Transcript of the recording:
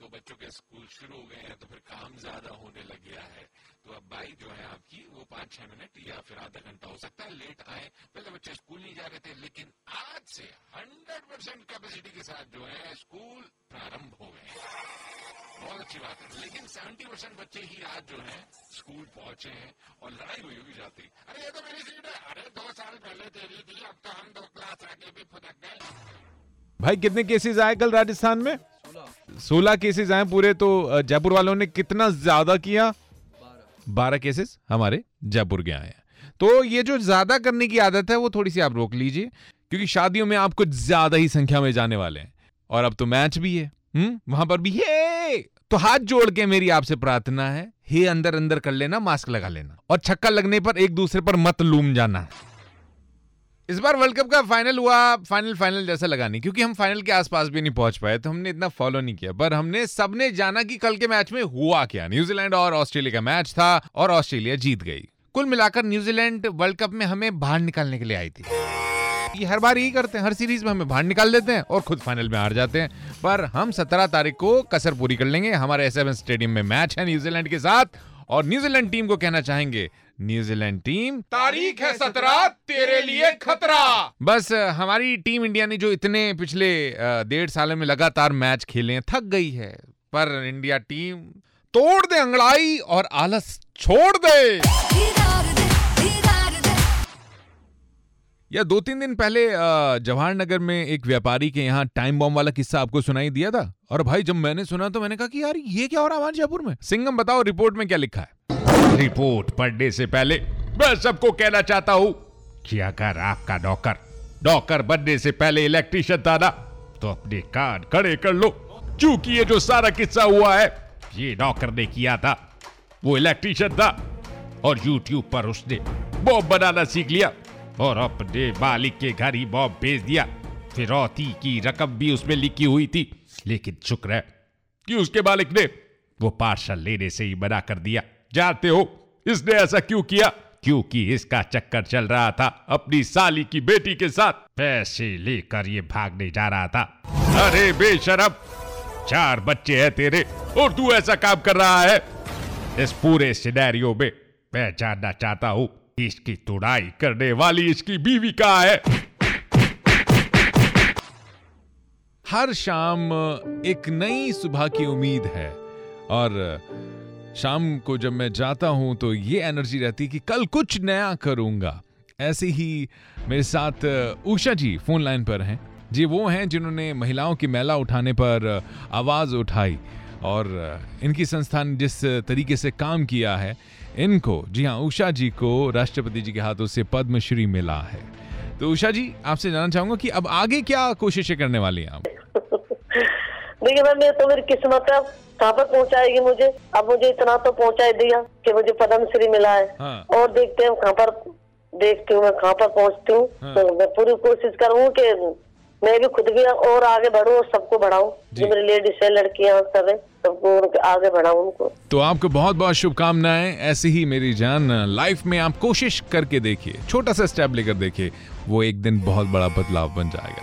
तो बच्चों के स्कूल शुरू हो गए हैं तो फिर काम ज़्यादा होने लग गया है। तो अब बाइक जो है आपकी, वो पाँच छह मिनट या फिर आधा घंटा हो सकता है, लेट आए। पहले बच्चे स्कूल नहीं जा रहे थे, लेकिन आज से हंड्रेड परसेंट कैपेसिटी के साथ जो है स्कूल प्रारंभ हो गए बहुत अच्छी बात है। लेकिन सेवेंटी परसेंट बच्चे ही आज जो है स्कूल पहुँचे हैं और लड़ाई हुई होगी जाती। अरे ये तो मेरी सीट है। अरे दो साल पहले तेरी थी, अब तो हम दो क्लास आगे भी फुदक गए। भाई, कितने केसेस आए कल राजस्थान में? सोलह केसेस आए पूरे तो जयपुर वालों ने कितना ज़्यादा किया? बारह। केसेस हमारे जयपुर के आए हैं। तो ये जो ज़्यादा करने की आदत है वो थोड़ी सी आप रोक लीजिए क्योंकि शादियों में आप कुछ ज़्यादा ही संख्या में जाने वाले हैं। और अब तो मैच भी है। हम्म? वहाँ पर भी हे! तो हाथ जोड़ के मेरी आपसे प्रार्थना है हे अंदर अंदर कर लेना मास्क लगा लेना और छक्का लगने पर एक दूसरे पर मत लूम जाना। इस बार वर्ल्ड कप का फाइनल हुआ फाइनल फाइनल जैसा लगा नहीं, क्योंकि हम फाइनल के आसपास भी नहीं पहुँच पाए तो हमने इतना फॉलो नहीं किया। पर हमने सबने जाना कि कल के मैच में हुआ क्या। न्यूजीलैंड और ऑस्ट्रेलिया का मैच था और ऑस्ट्रेलिया जीत गई। कुल मिलाकर न्यूजीलैंड वर्ल्ड कप में हमें बाहर निकालने के लिए आई थी। ये हर बार यही करते हैं, हर सीरीज़ में हमें बाहर निकाल देते हैं और खुद फाइनल में हार जाते हैं। पर हम सत्रह तारीख को कसर पूरी कर लेंगे। हमारे एस स्टेडियम में मैच है न्यूजीलैंड के साथ और न्यूजीलैंड टीम को कहना चाहेंगे न्यूजीलैंड टीम। तारीख है सत्रह तेरे लिए खतरा। बस हमारी टीम इंडिया ने जो इतने पिछले डेढ़ साल में लगातार मैच खेले हैं थक गई है। पर इंडिया टीम तोड़ दे अंगड़ाई और आलस छोड़ दे। या दो तीन दिन पहले जवाहर नगर में एक व्यापारी के यहाँ टाइम बॉम्ब वाला किस्सा आपको सुनाई दिया था। और भाई जब मैंने सुना तो मैंने कहा कि यार ये क्या हो रहा है जयपुर में? सिंगम बताओ रिपोर्ट में क्या लिखा है? रिपोर्ट पढ़ने से पहले मैं सबको कहना चाहता हूँ कि अगर आपका नौकर नौकर बनने से पहले इलेक्ट्रिशियन था ना तो अपने कान खड़े कर लो। क्योंकि ये जो सारा किस्सा हुआ है, ये नौकर ने किया था। वो इलेक्ट्रिशियन था और यूट्यूब पर उसने बॉम्ब बनाना सीख लिया और अपने मालिक के घर ही बॉम्ब भेज दिया। फिरौती की रकम भी उसमें लिखी हुई थी। लेकिन शुक्र है कि उसके मालिक ने वो पार्सल लेने से ही मना कर दिया। जानते हो? इसने ऐसा क्यों किया? क्योंकि इसका चक्कर चल रहा था अपनी साली की बेटी के साथ। पैसे लेकर ये भागने जा रहा था। अरे बेशरम, चार बच्चे हैं तेरे और तू ऐसा काम कर रहा है। इस पूरे सिनेरियो में मैं जानना चाहता हूँ इसकी तुड़ाई करने वाली इसकी बीवी का है। हर शाम एक नई सुबह की उम्मीद है और शाम को जब मैं जाता हूँ तो ये एनर्जी रहती कि कल कुछ नया करूँगा। ऐसे ही मेरे साथ उषा जी फ़ोन लाइन पर हैं। जी, वो हैं जिन्होंने महिलाओं की मैला उठाने पर आवाज़ उठाई और इनकी संस्थान जिस तरीके से काम किया है, इनको, जी हाँ उषा जी को राष्ट्रपति जी के हाथों से पद्मश्री मिला है। तो उषा जी, आपसे जानना चाहूँगा कि अब आगे क्या कोशिशें करने वाली हैं आप? देखिए मैम तो मेरी किस्मत है। कहाँ पर पहुँचाएगी मुझे? अब मुझे इतना तो पहुँचा दिया कि मुझे पद्मश्री मिला है। हाँ। और देखते हैं कहाँ पर देखती हूँ मैं कहाँ पर पहुँचती हूँ। हाँ। तो मैं पूरी कोशिश करूँ कि मैं भी खुद भी और आगे बढ़ू और सबको बढ़ाऊं। जो। मेरी लेडीज़ है लड़कियाँ सब है सबको आगे बढ़ाऊं उनको। तो आपको बहुत बहुत शुभकामनाएँ। ऐसे ही मेरी जान लाइफ में आप कोशिश करके देखिए छोटा सा स्टेप लेकर देखिए वो एक दिन बहुत बड़ा बदलाव बन जाएगा।